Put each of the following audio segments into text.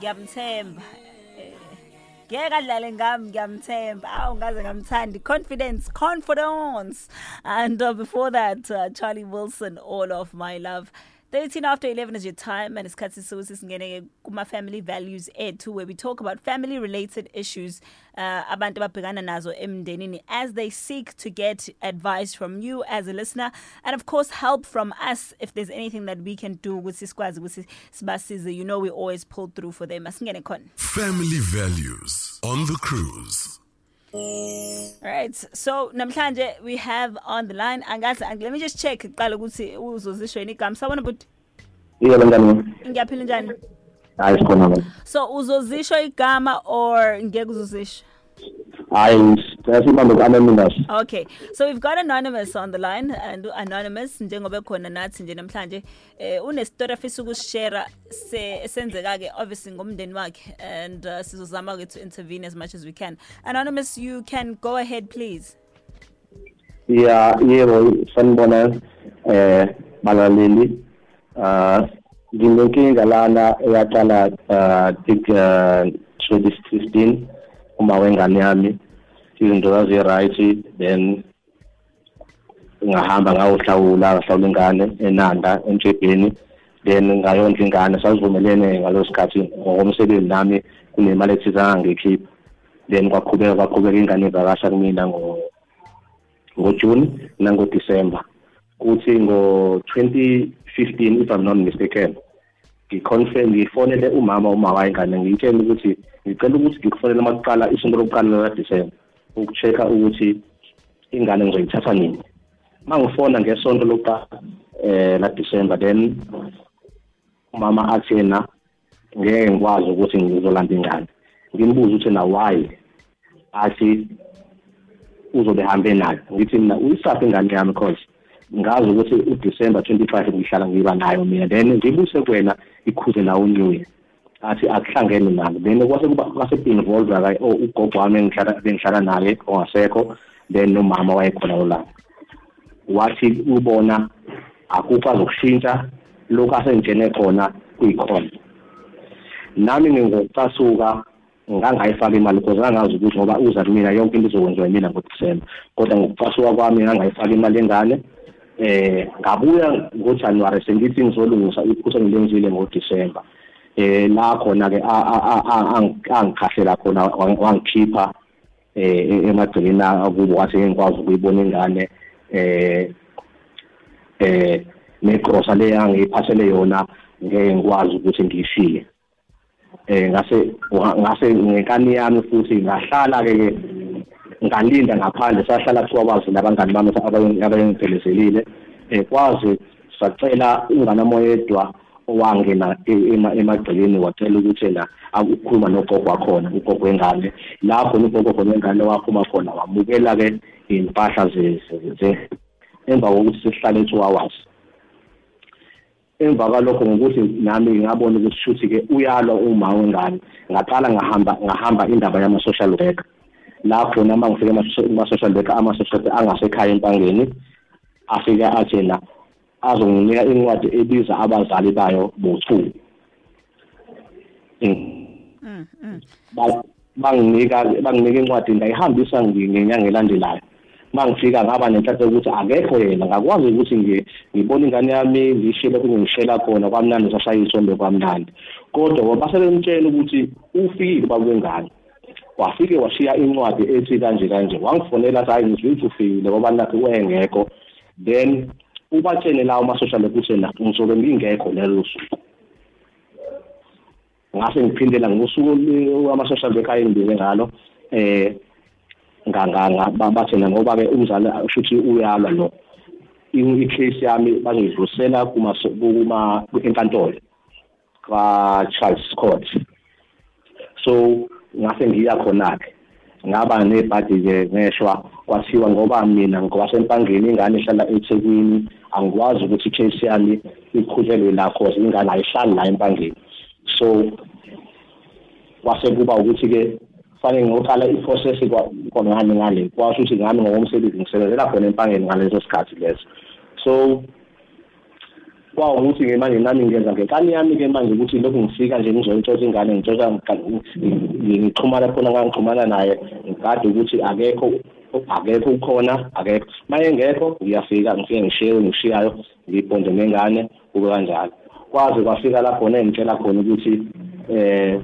ngiyamthemba. Ngeke adlale ngami ngiyamthemba. Awu ngaze ngamthandi confidence confidence. And uh, before that uh, Charlie Wilson all of my love 13 after 11 is your time and it's isikhathi singene kuma family values ethu where we talk about family related issues uh, abantu ababhekana nazo emndenini as they seek to get advice from you as a listener and of course help from us if there's anything that we can do ukuthi sikwazi ukuthi sibasize you know we always pull through for them. Family values on the cruise. Right. So namhlanje we have on the line angazi ang- let me just check qala ukuthi uzozisho yini igama. Sawona but Yebo ngani? ngiyaphila njani? Hayi sikhona manje. So uzozisho igama or ngeke uzozisho? Hayi sasibambe ku-anonymous. Okay. So we've got anonymous on the line and anonymous njengoba khona nathi nje namhlanje eh une story afisa ukushare se esenzeka ke obviously ngomndeni wakhe and uh, sizozama ke to intervene as much as we can. Anonymous you can go ahead please. Ya yebo sanibona eh balaleli. Ah nginenkinga lana eyaqala uh tik uh, 2015 uma wengane yami izinto zazi right then ngahamba ngayohlawula ngahlawula ingane enanda entshebheni then ngayondla ingane sazivumelene ngalo sikhathi ngokomsebenzi nami kunemali ethize angangikhipha then kwaqhubeka kwaqhubeka ingane ivakasha kumina ngo ngojuni nangodisemba kuthi ngo-2015 if i'm not mistaken ngiconfirm ngifonele umama uma wayengane ngiyitshela ukuthi ngicela ukuthi ngikufonele uma kuqala isonto lokuqala ladisemba uku-check-a ukuthi ingane ngizoyithatha nini. Uma ngifona ngesonto lokuqala um ladisemba then umama athi yena ngeke ngikwazi ukuthi ngizolanda ingane. Ngimbuza ukuthi na why? Athi uzobe hambe nayo. Ngithi mina uyisaphi ingane yami? Cause ngazi ukuthi uDecember 25 ngihlala ngiba nayo mina. Then ngibuse kuwena ikhuze nawo new year athi akuhlangene nalo then kwase kuba kwase involved aka oh ugogo wami engihlala bengihlala naye ongasekho then nomama wayekhona olapha wathi ubona akukho azokushintsha lokhu asengitshene khona kuyikhona nami ngingocasuka ngangayifaka imali because ngangazi ukuthi ngoba uza kumina yonke into izokwenziwa yimina ngoDisemba. Kodwa ngokucasuka kwami ngangayifaka imali engane. Eh ngabuya ngoJanuary sengithi ngizolungisa iphutha ngilenzile ngoDisemba. Eh la khona ke angikhahlela khona wangikhipha eh emagcileni akubo wathi ngikwazi ukuyibona ingane eh eh negrosa le angiyiphathele yona ngeke ngikwazi ukuthi ngiyishiye eh ngase ngase ngekani yami futhi ngahlala ke ngalinda ngaphandle sahlala kuthiwa kwazi labangani bami abayengiphelezele eh kwazi sacela ingane moyedwa owangena emagcekeni wacela ukuthi na ukukhuluma nogogo wakhona ugogo wengane lapho ugogo khona wengane waphuma khona wamukela ke impahla ze emva kokuthi sihlale 2 hours emva kwalokho ngokuthi nami ngabona ukuthi shuthi ke uyalwa uma wengane ngaqala ngahamba ngahamba indaba yama social worker lapho nama ngifike ama social worker ama social worker angasekhaya empangeni afike athena azonginika incwadi ebiza abazali bayo bo2 banginika banginika incwadi ngayihambisa ngenyanga elandelayo. Mangifika ngaba nenhlanhla ukuthi akekho yena ngakwazi ukuthi ngibone ingane yami ngishile kungishela khona kwamnandi sashaya isombe kwamnandi. Kodwa ngoba sebemtshela ukuthi ufikile bakwengane wafike washiya incwadi ethi kanje kanje wangifonela sayi ngizwe ufikile ngoba nakho wengekho then ubatshene lawo ama-social ukuthi na ngizobe ngingekho lelo suku. Ngase ngiphindela ngosuku ama-social worker ayengibize ngalo eh bathena ngoba ke umzali ushuthi uyalwa lo. I-case yami kuma enkantolo kwa Charles Court. So ngase ngiya khona ke ngaba nebhadi ke ngeshwa kwathiwa ngoba mina ngowasempangeni ingane ehlala eThekwini angikwazi ukuthi i-case yami iqhubelwe la cause ingane ayihlali la empangeni. So kwase kuba ukuthi ke fanele ngoqala i-process kwangani ngale kwasho ukuthi ngami ngokomsebenzi ngisebenzela khona empangeni ngaleso sikhathi leso. So kwawukuthi-ke manje nami ngenza ngenkani yami-ke manje ukuthi lokhu ngifika nje ngizoyitshotha ingane ngitshotha ngixhumana khona ngangixhumana naye ngikade ukuthi akekho akekho ukhona akekho. Maye engekho ngiyafika ngifike ngishiye ngishiyayo ngibhonde nengane kube kanjalo. Kwaze kwafika lapho nengitshela khona ukuthi eh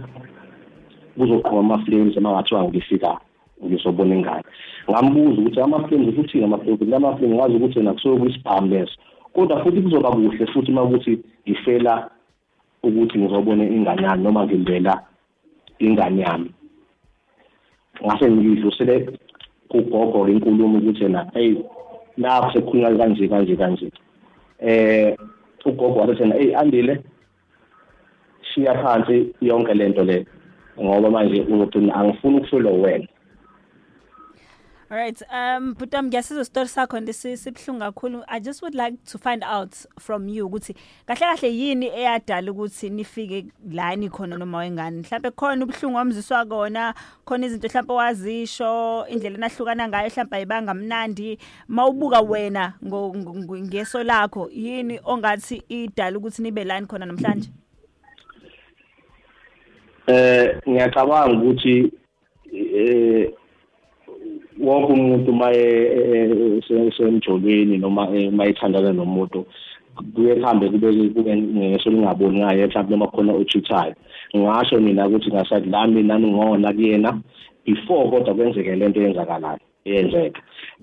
kuzoqhuma ama-flames uma ngathiwa ngifika ngizobona ingane. Ngambuza ukuthi ama-flames futhi ama-flames ama-flames ngazi ukuthi yena kusuke kuyisibhamu leso. Kodwa futhi kuzoba kuhle futhi uma ukuthi ngifela ukuthi ngizobona ingane yami noma ngimbela ingane yami. Ngase ngidlo sele kugogo inkulumo ukuthi yena hey lapho sekukhulunywa kanje kanje kanje. Eh ugogo wathi yena hey andile shiya phansi yonke lento le ngoba manje uzogcina angifuni ukuhlolwa wena. All right. Um Butam ngiyasizwa story sakho ndisibhlungu kakhulu. I just would like to find out from you ukuthi kahle kahle yini eyadala ukuthi nifike la ni khona noma wengane. Mhlawumbe khona ubhlungu wamziswa kona, khona izinto mhlawumbe wazisho, indlela nahlukana ngayo mhlawumbe ayibanga mnandi. Mawubuka wena ngeso lakho yini ongathi idala ukuthi nibe la ni khona namhlanje? Eh ngiyacabanga ukuthi eh wonke umuntu maye semjolweni noma mayithandana nomuntu kuye kuhambe kube kube ngeso lingaboni ngayo mhlawumbe noma khona othuthayo ngasho mina ukuthi ngasathi lami nami ngona kuyena before kodwa kwenzeke lento eyenzakalayo eyenzeka.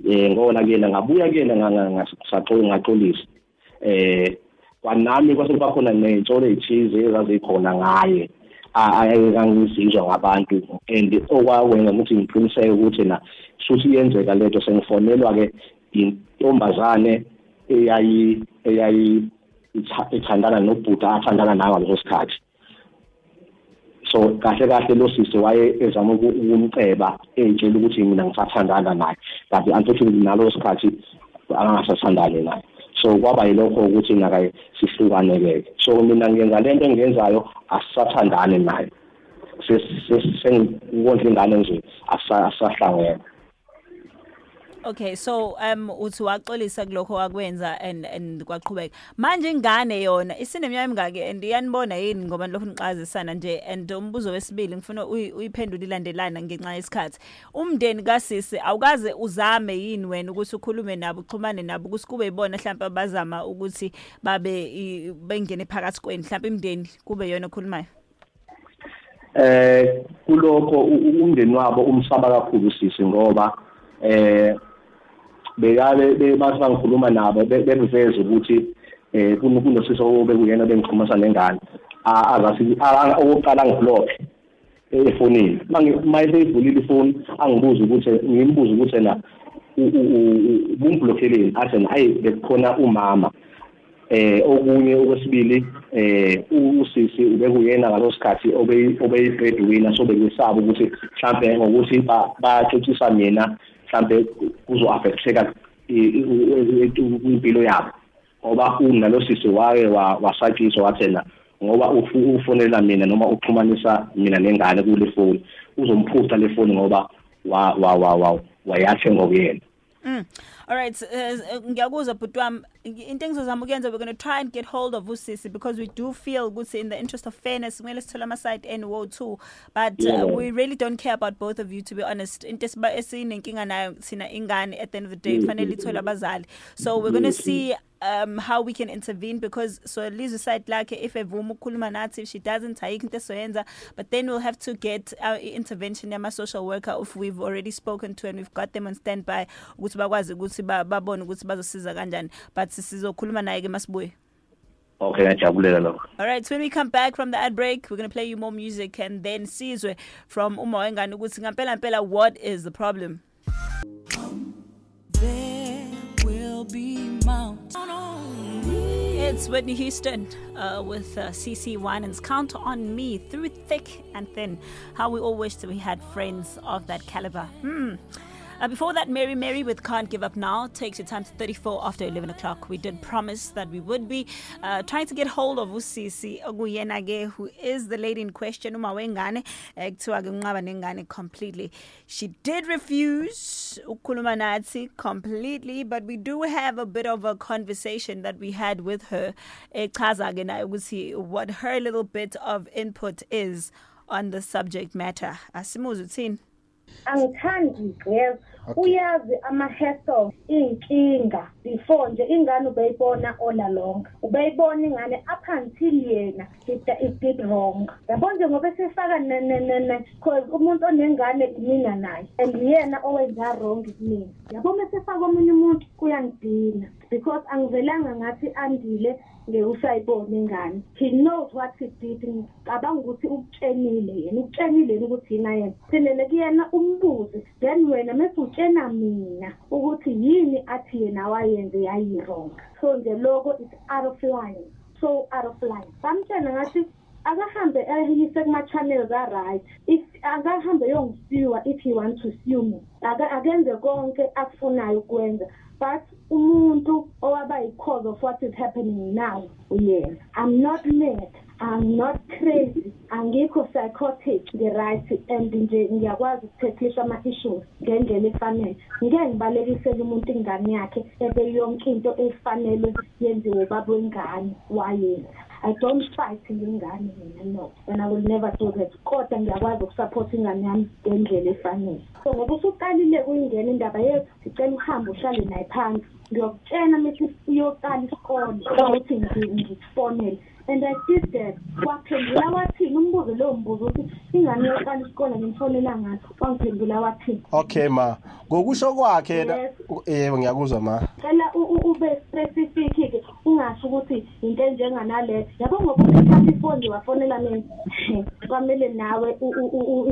Eh ngona kuyena ngabuya kuyena ngasaxoxa ngaxolisa. Eh kwanami kwase kuba khona ney'ntsholo ey'thize ezazikhona ngaye. Angizizwa ngabantu and okwakwenza ukuthi ngiqiniseke ukuthi na futhi iyenzeka lento sengifonelwa ke intombazane eyayi eyayi ithandana nobhuda athandana nayo ngaleso sikhathi so kahle kahle lo sisi waye ezama ukumceba eyitshela ukuthi mina ngisathandana naye kanti unfortunately nalo sikhathi angasathandani naye so kwaba yilokho ukuthi nakaye sihlukane-ke so mina ngenza lento engiyenzayo asisathandane naye. Sengikondla ingane nje asisahlangene Okay so um uthi waxolisa kulokho wakwenza and and kwaqhubeka. Manje ingane yona isineminyaka emingaki and iyanibona yini ngoba lokho niqazisana nje and umbuzo wesibili ngifuna uyiphendule ilandelana ngenxa yesikhathi. Umndeni kasisi awukaze uzame yini wena ukuthi ukhulume nabo uxhumane nabo ukuthi kube yibona mhlawumbe bazama ukuthi babe bengene phakathi kweni mhlawumbe imndeni kube yona okhulumayo? Eh kulokho umndeni wabo umsaba kakhulu sisi ngoba eh bekabe bathi ngikhuluma nabo bebeveza ukuthi eh kunosisi obekuyena bengikhulumisa nengane azathi okokuqala ngiblock efonini. Manje seyivulile ifoni angibuza ukuthi ngimbuza ukuthi na umblokeleni athi hayi bekukhona umama. Eh okunye okwesibili eh usisi ubekuyena ngalosikhathi obeyibreadwinner so bekusaba ukuthi mhlambe ngokuthi baxoxisa mina mhlambe kuzo affecteka impilo yabo. Ngoba unalo sisi wake wasatshiswa wathena ngoba ufonela mina noma uxhumanisa mina nengane kule phone uzomphuca le phone ngoba wa wa wa wayathe ngokuyena. All right, eh, eh, ngiyakuzwa but um, wami into engizozama ukuyenza we're going to try and get hold of usisi because we do feel ukuthi in the interest of fairness kumele sithola ama side and woe too. But uh, we really don't care about both of you to be honest. Into esinenkinga nayo sina ingane at the end of the day mm-hmm. fanele ithola abazali. So we're going to mm-hmm. see um how we can intervene because so Lizwe side like if evuma ukukhuluma nathi if she doesn't ayikho into esoyenza but then we'll have to get uh, our intervention yama social worker if we've already spoken to and we've got them on standby ukuthi bakwazi ukuthi babone ukuthi bazosiza kanjani but sizokhuluma naye ke masibuye Okay, ngiyajabulela lokho. All right, so when we come back from the ad break, we're going to play you more music and then Sizwe from Uma Wengane ukuthi ngempela ngempela what is the problem? There will be mountains. It's Whitney Houston uh, with uh, CC Winans. Count on me through thick and thin. How we all wish that we had friends of that caliber. Hmm. Uh, before that, Mary Mary with Can't Give Up Now takes your time to 34 after 11 o'clock. We did promise that we would be uh, trying to get hold of Usisi Oguyenage, who is the lady in question, Uma Wengane, kuthiwa nengane completely. She did refuse ukukhuluma nathi completely, but we do have a bit of a conversation that we had with her. Nayo ukuthi what her little bit of input is on the subject matter. Asimuzu uthini? angithandi igqeza uyazi ama-hassle iy'nkinga before nje ingane ubeyibona all along. Ubeyibona ingane up until yena it, it did wrong. Yabo nje ngoba esefaka cause umuntu onengane mina naye and yena owenza wrong kumina yabo mesefaka omunye umuntu kuyangidina because angivelanga ngathi andile ngewusayibona ingane. He knows what he did. Ngicabanga ukuthi ukutshenile yena ukutshenile yena ukuthi yina yena. Sindele kuyena umbuze then wena mase utshena mina ukuthi yini athi yena wayenze yayi-wrong. So nje loko is out of line so out of line. Samtshena ngathi akahambe ayise kuma-channels a-right. If akahambe yongisiwa if he want to sue me akenze konke akufunayo ukwenza. But umuntu owaba yi-cause of what is happening now uyena i'm not mad I'm not crazy. Angikho psychotic nge-right and nje ngiyakwazi ukuthethisha ama-issues ngendlela efanele. Ngeke ngibalekisele umuntu ingane yakhe ebe yonke into efanele yenziwe ubaba wengane wayenza I don't fight ngengane mina no. And I will never do that. Kodwa ngiyakwazi ukusupport ingane yami ngendlela efanele. So ngoba usuqalile kuyingena indaba yethu ngicela uhambe uhlale naye phansi. Ngiyokutshena mase uyoqala isikole ukuthi ngikufonele and I did that. Waphendula wathini umbuzo lowo mbuzo ukuthi ingane yoqala isikole ngimfonela ngathi? Wangiphendula wathini okay ma. Ngokusho kwakhe yebo ngiyakuzwa ma. Cela ube specific ke ungasho ukuthi into enjenganale. Yabo ngoba uthatha ifoni wafonela mina kwamele nawe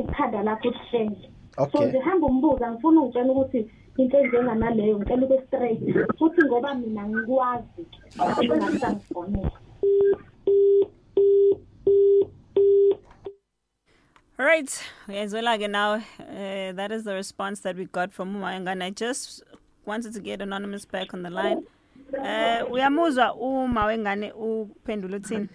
ikhanda lakho uhlenge so Okay. nje hamba umbuza ngifuna ungitshela ukuthi into enjenganaleyo ngicela ube straight. Futhi ngoba mina ngikwazi ngasangifonela All right, uyayizwela ke now. Uh, that is the response that we got from Umayengane. I just wanted to get anonymous back on the line. Uh, uyamuzwa uma wengane uphendula uthini?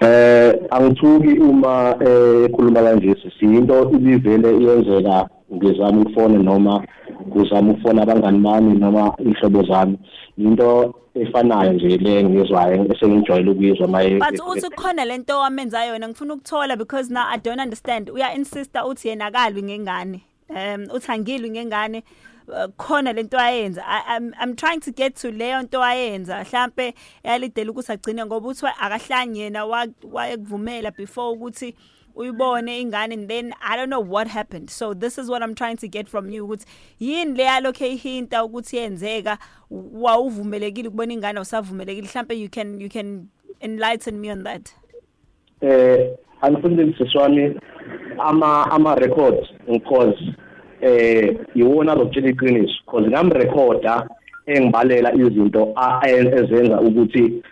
eh angithuki uma eh, ekhuluma kanje siyinto ibivele iyenzeka ngizama ukufona noma kuzama ukufona abangani bami noma ihlobo zami into efanayo nje le ngizwayo esengijwayele ukuyizwa maye But uthi khona lento wamenza yona ngifuna ukuthola because now I don't understand. Uya insister uthi yena akalwi ngengane. Um uthi angilwi ngengane. uh, khona lento ayenza I- I'm I'm trying to get to leyo nto ayenza mhlambe yalidela ukuthi agcine ngoba uthi akahlanye yena wa- wayekuvumela before ukuthi uyibone ingane and then I don't know what happened. So this is what I'm trying to get from you ukuthi yini le yalokho ihinta ukuthi yenzeka? Wawuvumelekile ukubona ingane usavumelekile mhlambe you can you can enlighten me on that. Eh unfortunately siswami ama ama records because eh iwona lokutshela iqiniso because ngamrecorda engibalela izinto a- e- ezenza ukuthi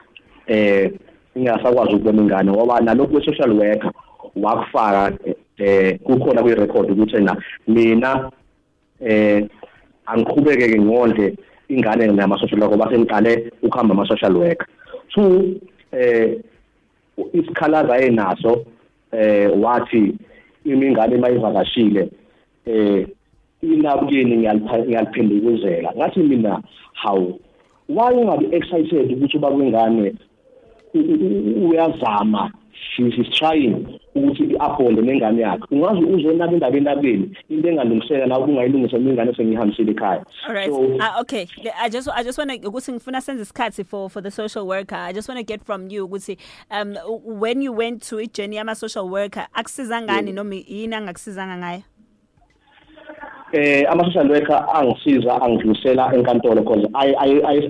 eh ingasakwazi ukubona ingane ngoba nalokhu we-social worker wakufaka eh kukhona kwi-record ukuthi na mina eh angiqhubeke ke ngondle ingane nama-social worker ngoba sengiqale ukuhamba ama-social worker two eh isikhalaza enaso eh wathi imingane mayivakashile eh inabukeni ngiyaliphendukuzela. Ngathi mina hawu why ungabe excited ukuthi uba kwingane u- u- u- uyazama she is trying ukuthi abonde nengane yakhe ungaze uzonaba indaba endabeni into engalungiseka nawe ungayilungisa ingane sengihambisile ekhaya right. so Uh, okay. I just I just want to ukuthi ngifuna senze isikhathi for for the social worker. I just want to get from you ukuthi um when you went to i journey ama social worker akusiza ngani noma yini angakusizanga ngayo? Eh ama-social worker angisiza angidlulisela enkantolo because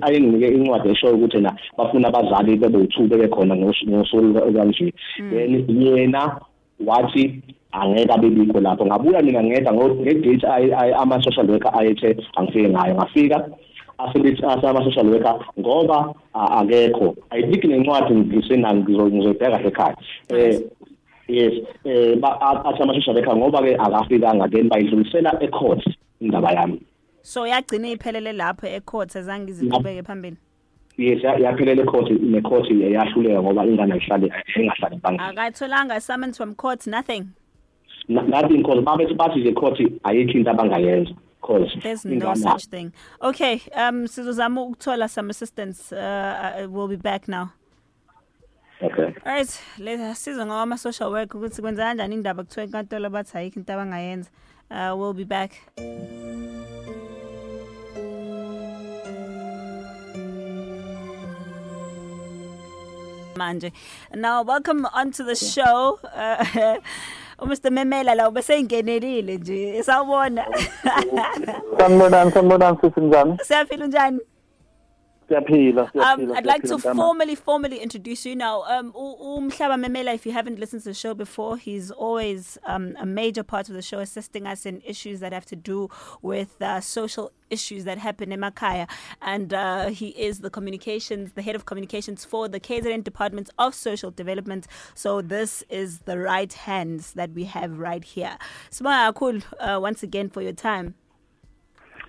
ayenginike incwadi eshoyo ukuthi na bafuna abazali bebe u-two bebe khona ngos- ngosuku kanje then yena wathi angeke abebikho lapho. Ngabuya mina ngedwa ngo- ngedate ay- ay- ama-social worker ayethe angifike ngayo. Ngafika asebethi ama-social worker ngoba a- akekho. Ayidiki nencwadi ngisenayo ngizo- ngizoyibheka kahle ekhaya eh yes. Eh athi ama-social worker ngoba ke akafikanga then bayidlulisela e-court indaba yami. So yagcina iphelele lapho ecourt azange iziqhubeke phambili? Yes ya- yaphelela ecourt necourt yahluleka ngoba ingane ayihlale engahlali ebangeni akatholanga summons from court nothing? Nothing because babethi bathi nje court ayikho into abangayenza because there's no such thing. Okay um sizozama ukuthola some assistance uh, uh, we'll be back now. Okay Alright, letha siza ngama social work ukuthi kwenza kanjani indaba kuthiwa enkantolo bathi ayikho into abangayenza. Uh we'll be back. Manje. Now welcome onto the show. Uh, Mr Memela la ubeseyingenelile nje. Sawubona. Sanibonani, sanibonani sisi njani? Siyaphila njani? Um. I'd like to formally, formally introduce you now. Um, Umhlaba Memela, if you haven't listened to the show before, he's always um, a major part of the show, assisting us in issues that have to do with uh, social issues that happen in Makaya. And uh, he is the communications, the head of communications for the KZN Department of Social Development. So this is the right hands that we have right here. Sibonga kakhulu uh, once again for your time.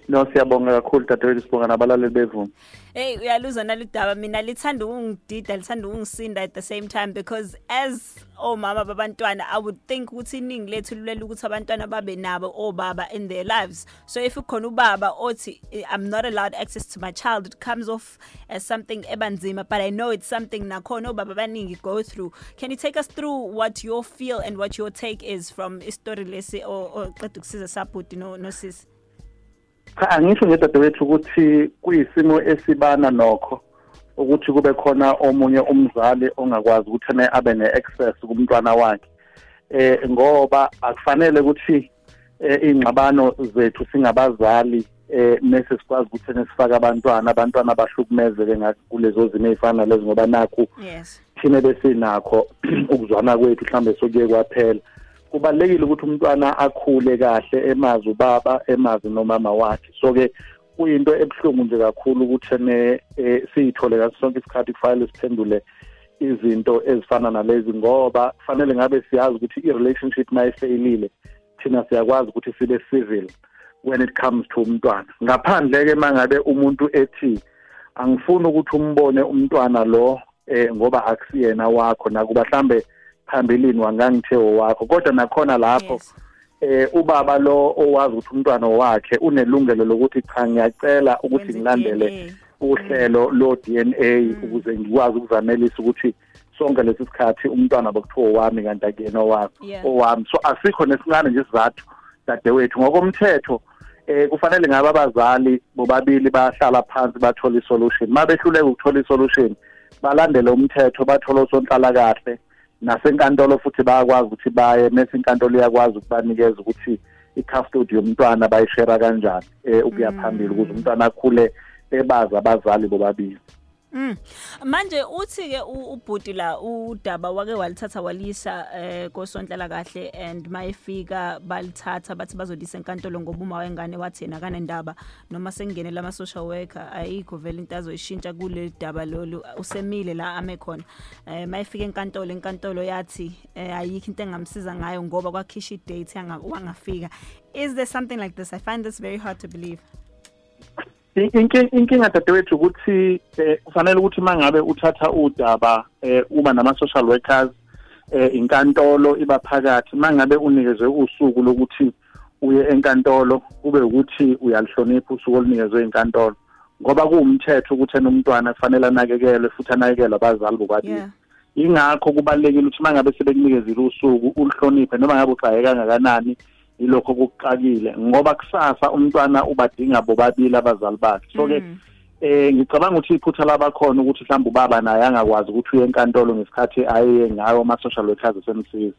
No, siyabonga kakhulu dadewethu sibonga nabalaleli bevuma. Hey uyaluza nalidaba mina lithanda ukungidida lithanda ukungisinda at the same time because as omama babantwana I would think ukuthi iningi lethu lulela ukuthi abantwana babe nabo obaba in their lives. So if ukhona ubaba othi "Eh, I'm not allowed access to my child it comes off as something ebanzima but I know it's something nakhona obaba baningi go through. Can you take us through what your feel and what your take is from istory lesi or or qeda ukusiza support no no sis Cha angisho nje dadewethu ukuthi kuyisimo esibana nokho ukuthi kube khona omunye umzali ongakwazi ukuthi ene abe ne-access kumntwana wakhe. Eh ngoba akufanele ukuthi eh, ingxabano zethu singabazali eh mase sikwazi ukuthi nesifaka abantwana abantwana bahlukumezeke ngakulezo zimo ezifana nalezi ngoba nakhu yes thina besinakho ukuzwana kwethu mhlambe sokuye kwaphela kubalekile ukuthi umntwana akhule kahle emazi ubaba emazi nomama wakhe. So ke kuyinto ebuhlungu nje kakhulu ukuthi ne eh, siyithole ngaso sonke isikhathi kufanele siphendule izinto ezifana nalezi ngoba kufanele ngabe siyazi ukuthi i-relationship mayifeyilile thina siyakwazi ukuthi sibe civil when it comes to umntwana. Ngaphandle-ke mangabe umuntu ethi angifuni ukuthi umbone umntwana lo eh ngoba akusiyena wakho nakuba mhlambe phambilini wangangithe wakho kodwa nakhona lapho yes. eh ubaba lo owazi ukuthi umntwana wakhe unelungelo lokuthi cha ngiyacela ukuthi ngilandele uhlelo lo DNA ukuze ngikwazi ukuzamelisa ukuthi sonke lesi sikhathi umntwana bokuthiwa wami kanti akuyena owami owami. So asikho nesincane nje isizathu dadewethu. Ngokomthetho eh kufanele ngabe abazali bobabili bahlala phansi bathola isolution. Mabehluleka ukuthola isolution balandele umthetho bathola usonhlala kahle nasenkantolo futhi bayakwazi ukuthi baye mase inkantolo iyakwazi ukubanikeza ukuthi i-custody yomntwana bayishera kanjani eh ukuya phambili ukuze umntwana akhule ebazi abazali bobabili. Mm. Manje uthi ke ubhuti la udaba wake walithatha walisa eh kosonhlala kahle and mayifika balithatha bathi bazolisa enkantolo ngoba uma wengane wathi yena kanendaba noma sengenela ama social worker ayikho vele into azoyishintsha kule daba lolu usemile la ame khona. Eh mayifika enkantolo enkantolo yathi eh, ayikho into engamsiza ngayo ngoba kwakhisha i-date wangafika. Is there something like this? I find this very hard to believe inkinga dadewethu ukuthi eh, kufanele ukuthi mangabe uthatha udaba eh, uma nama social workers eh, inkantolo iba phakathi mangabe unikezwe usuku lokuthi uye enkantolo kube ukuthi uyalihlonipha usuku olunikezwe inkantolo. Ngoba kuwumthetho ukuthi enomntwana kufanele anakekelwe futhi anakekelwe abazali bobabili. Yeah. Ingakho kubalekile ukuthi mangabe sebekunikezile usuku ulihloniphe noma ngabe uxaye kangakanani ilokho kuxakile ngoba kusasa umntwana ubadinga bobabili abazali bakhe. So ke Mm. eh ngicabanga ukuthi iphutha labakhona ukuthi mhlawumbe ubaba naye angakwazi ukuthi uye enkantolo ngesikhathi ayeye ngayo ama social workers esemsiza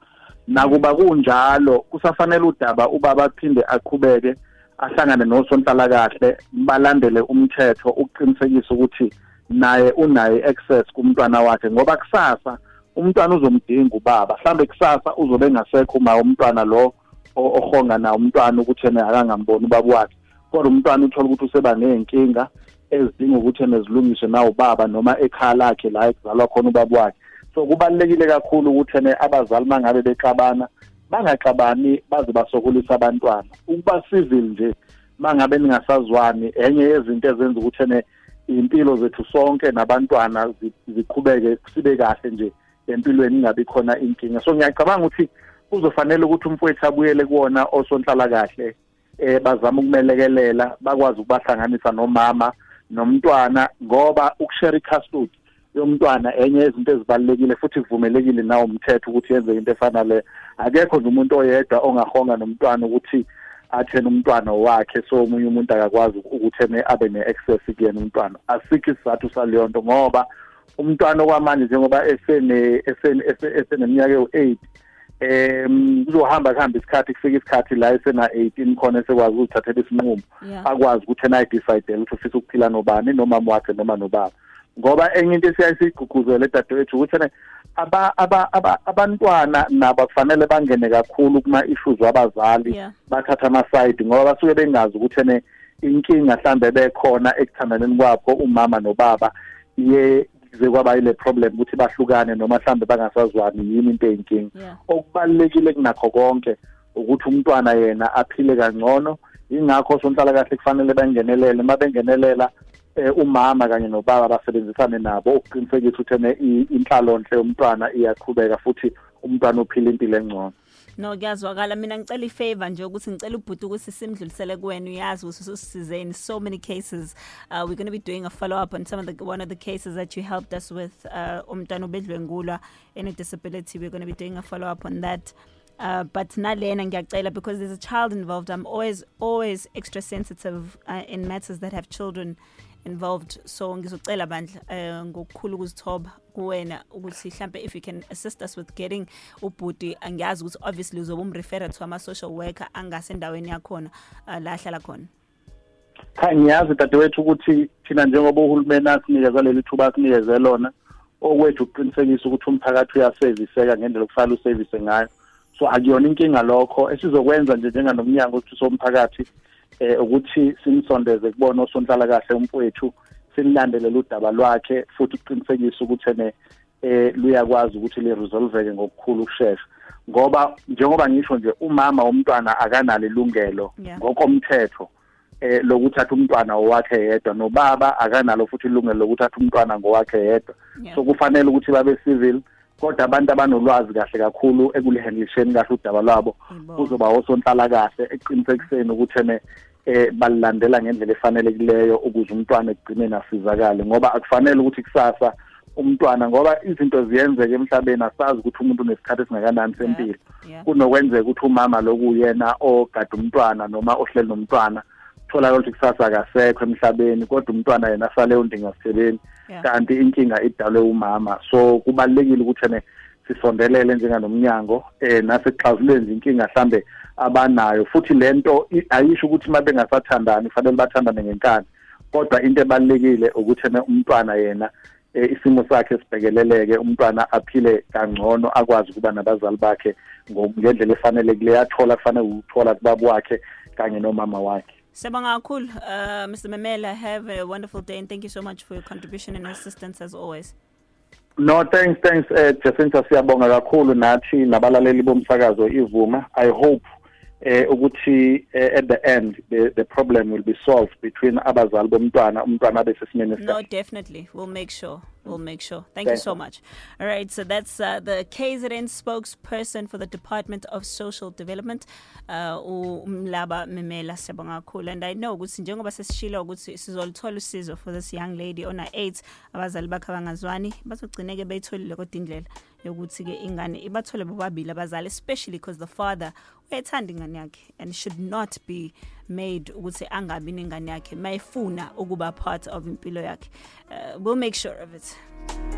nakuba kunjalo kusafanele udaba ubaba aphinde aqhubeke ahlangane nosonhlala kahle balandele umthetho ukuqinisekisa ukuthi naye unaye access kumntwana wakhe. Ngoba kusasa umntwana uzomdinga ubaba mhlambe kusasa uzobe engasekho uma umntwana lo o- ohonga na umntwana ukuthi yena akangamboni ubaba wakhe. Kodwa umntwana uthola ukuthi useba ney'nkinga ezidinga ukuthi yena zilungiswe na ubaba noma ekhaya lakhe la ekuzalwa khona ubaba wakhe. So kubalulekile kakhulu ukuthi yena abazali mangabe bexabana bangaxabani baze basokolisa abantwana. Ukuba civil nje mangabe ningasazwani enye yezinto ezenza ukuthi ene impilo zethu sonke nabantwana zi- ziqhubeke sibe kahle nje empilweni ingabi khona inkinga. So ngiyacabanga ukuthi kuzofanele ukuthi umfowethu abuyele kuwona osonhlala kahle eh bazama ukumelekelela bakwazi ukubahlanganisa nomama nomntwana ngoba ukushare custody yomntwana enye yezinto ezibalekile futhi kuvumelekile nawo umthetho ukuthi yenze into efana le. Akekho nje umuntu oyedwa ongahonga nomntwana ukuthi athena umntwana wakhe so omunye umuntu akakwazi ukuthi abe ne-access kuyena umntwana. Asikho isizathu saleyo nto ngoba umntwana okwamanje njengoba esene esene ese- eseneminyaka ewu-eight um kuzohamba kuhamba isikhathi kufika isikhathi la esena-eighteen khona esekwazi ukuzithathela isinqumo. Akwazi ukuthi ena ayidicayidele ukuthi ufisa ukuphila nobani nomama wakhe noma nobaba. Ngoba enye into esiyayisiyigqugquzele dadewethu ukuthi ene aba aba aba abantwana nabo kufanele bangene kakhulu kuma issues wabazali bathatha ama-side ngoba basuke bengazi ukuthi ene inkinga mhlambe bekhona ekuthandaneni kwakho umama nobaba iye kuze kwaba yile problem ukuthi bahlukane noma mhlambe bangasazwani yini into eyinkinga. Yeah. okubalulekile kunakho konke ukuthi umntwana yena aphile kangcono. Ingakho sonhlala kahle kufanele bangenelele uma bengenelela eh, umama kanye nobaba basebenzisane nabo ukuqinisekisa ukuthi ene i- inhlalonhle yomntwana iyaqhubeka futhi umntwana uphila impilo engcono. No kuyazwakala mina ngicela ifavor nje ukuthi ngicela ubhuti ukuthi simdlulisele kuwena. Uyazi ukuthi so many cases uh, we're going to be doing a follow up on some of the one of the cases that you helped us with uh, umntwana obedlwengulwa in a disability. We're going to be doing a follow up on that. Uh, but nalena ngiyacela because there's a child involved i'm always always extra sensitive uh, in matters that have children involved. So ngizocela bandla uh, ngokukhulu ukuzithoba kuwena ukuthi mhlambe if you can assist us with getting ubhuti angiyazi ukuthi obviously uzobe umrefera to ama-social worker angasendaweni yakhona uh, la ahlala khona. Cha ngiyazi dadewethu ukuthi thina njengoba uhulumeni asinikeza leli thuba asinikeze lona. Okwethu ukuqinisekisa ukuthi umphakathi uyaseviseka ngendlela okufanele usevise ngayo. So akuyona inkinga lokho esizokwenza nje njenganomnyango ukuthi somphakathi. Eh ukuthi simsondeze kubona osonhlala kahle umfowethu simlandelele udaba lwakhe futhi uqinisekise ukuthi ene eh luyakwazi ukuthi li resolveke ngokukhulu ukusheshsha ngoba njengoba ngisho nje umama womntwana akanalo ilungelo Yeah. ngokomthetho eh lokuthatha umntwana owakhe yedwa nobaba akanalo futhi ilungelo lokuthatha umntwana ngowakhe yedwa Yeah. so kufanele ukuthi babe civil kodwa abantu abanolwazi kahle kakhulu ekulihandlisheni kahle udaba lwabo Yebo. kuzoba osonhlala kahle eqinisekiseni ukuthi ene eh balilandela ngendlela efanelekileyo ukuze umntwana egcine nasizakale ngoba akufanele ukuthi kusasa umntwana ngoba izinto ziyenzeka emhlabeni asazi ukuthi umuntu unesikhathi esingakanani sempilo yeah. kunokwenzeka ukuthi umama lokuyena ogada umntwana noma ohleli nomntwana tholakala ukuthi kusasa akasekho emhlabeni kodwa umntwana yena asale undingasithebeni Yeah. Kanti inkinga idalwe umama. So kubalulekile ukuthi ene sisondelele njenganomnyango eh nasekuxazuleni nje inkinga mhlambe abanayo. Futhi lento i- ayisho ukuthi uma bengasathandani kufanele bathandane ngenkani. Kodwa into ebalulekile ukuthi ene umntwana yena eh, isimo sakhe sibhekeleleke umntwana aphile kangcono akwazi ukuba nabazali bakhe ngo- ngendlela efanelekileyo athola kufanele ukuthola kubaba wakhe kanye nomama wakhe. Siyabonga kakhulu uh, Mr Memela have a wonderful day and thank you so much for your contribution and assistance as always. No thanks thanks eh Jacinta. Siyabonga kakhulu nathi nabalaleli bomsakazo ivuma. I hope ukuthi eh, at the end the the problem will be solved between abazali bomntwana umntwana abe sesimeni No, definitely. We'll make sure. We'll make sure. Thank you so much. All right, so that's uh, the KZN spokesperson for the Department of Social Development, uh, uMlaba Memela siyabonga kakhulu. And I know ukuthi njengoba sesishilo ukuthi sizolithola usizo for this young lady ona 8 abazali bakhe abangazwani bazogcine ke beyitholile kodwa indlela yokuthi ke ingane ibathole bobabili abazali especially because the father uyayithanda ingane yakhe and should not be made ukuthi angabi nengane yakhe mayefuna ukuba part of impilo yakhe. Uh, we'll make sure of it